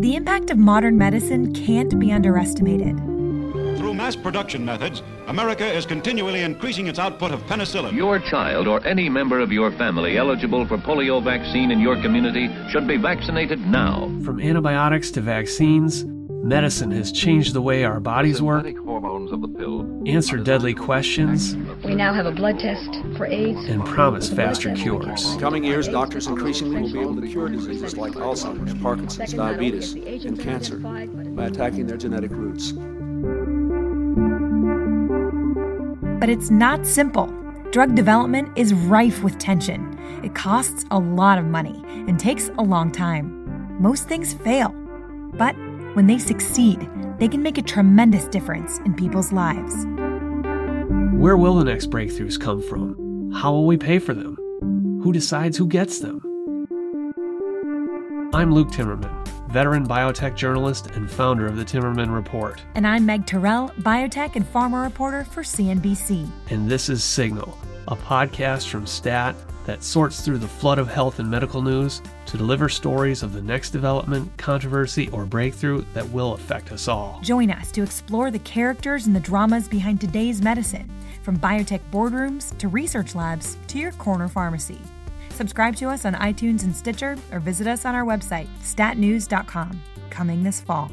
The impact of modern medicine can't be underestimated. Through mass production methods, America is continually increasing its output of penicillin. Your child or any member of your family eligible for polio vaccine in your community should be vaccinated now. From antibiotics to vaccines, medicine has changed the way our bodies work, hormones of the pill. answered deadly questions, We now have a blood test for AIDS. and promise faster cures. In coming years, doctors increasingly will be able to cure diseases like Alzheimer's, Parkinson's, diabetes, and cancer by attacking their genetic roots. But it's not simple. Drug development is rife with tension. It costs a lot of money and takes a long time. Most things fail. But when they succeed, they can make a tremendous difference in people's lives. Where will the next breakthroughs come from? How will we pay for them? Who decides who gets them? I'm Luke Timmerman, veteran biotech journalist and founder of the Timmerman Report, And I'm Meg Tirrell, biotech and pharma reporter for CNBC. and this is Signal, a podcast from STAT that sorts through the flood of health and medical news to deliver stories of the next development, controversy, or breakthrough that will affect us all. Join us to explore the characters and the dramas behind today's medicine, from biotech boardrooms to research labs to your corner pharmacy. Subscribe to us on iTunes and Stitcher or visit us on our website, statnews.com. Coming this fall.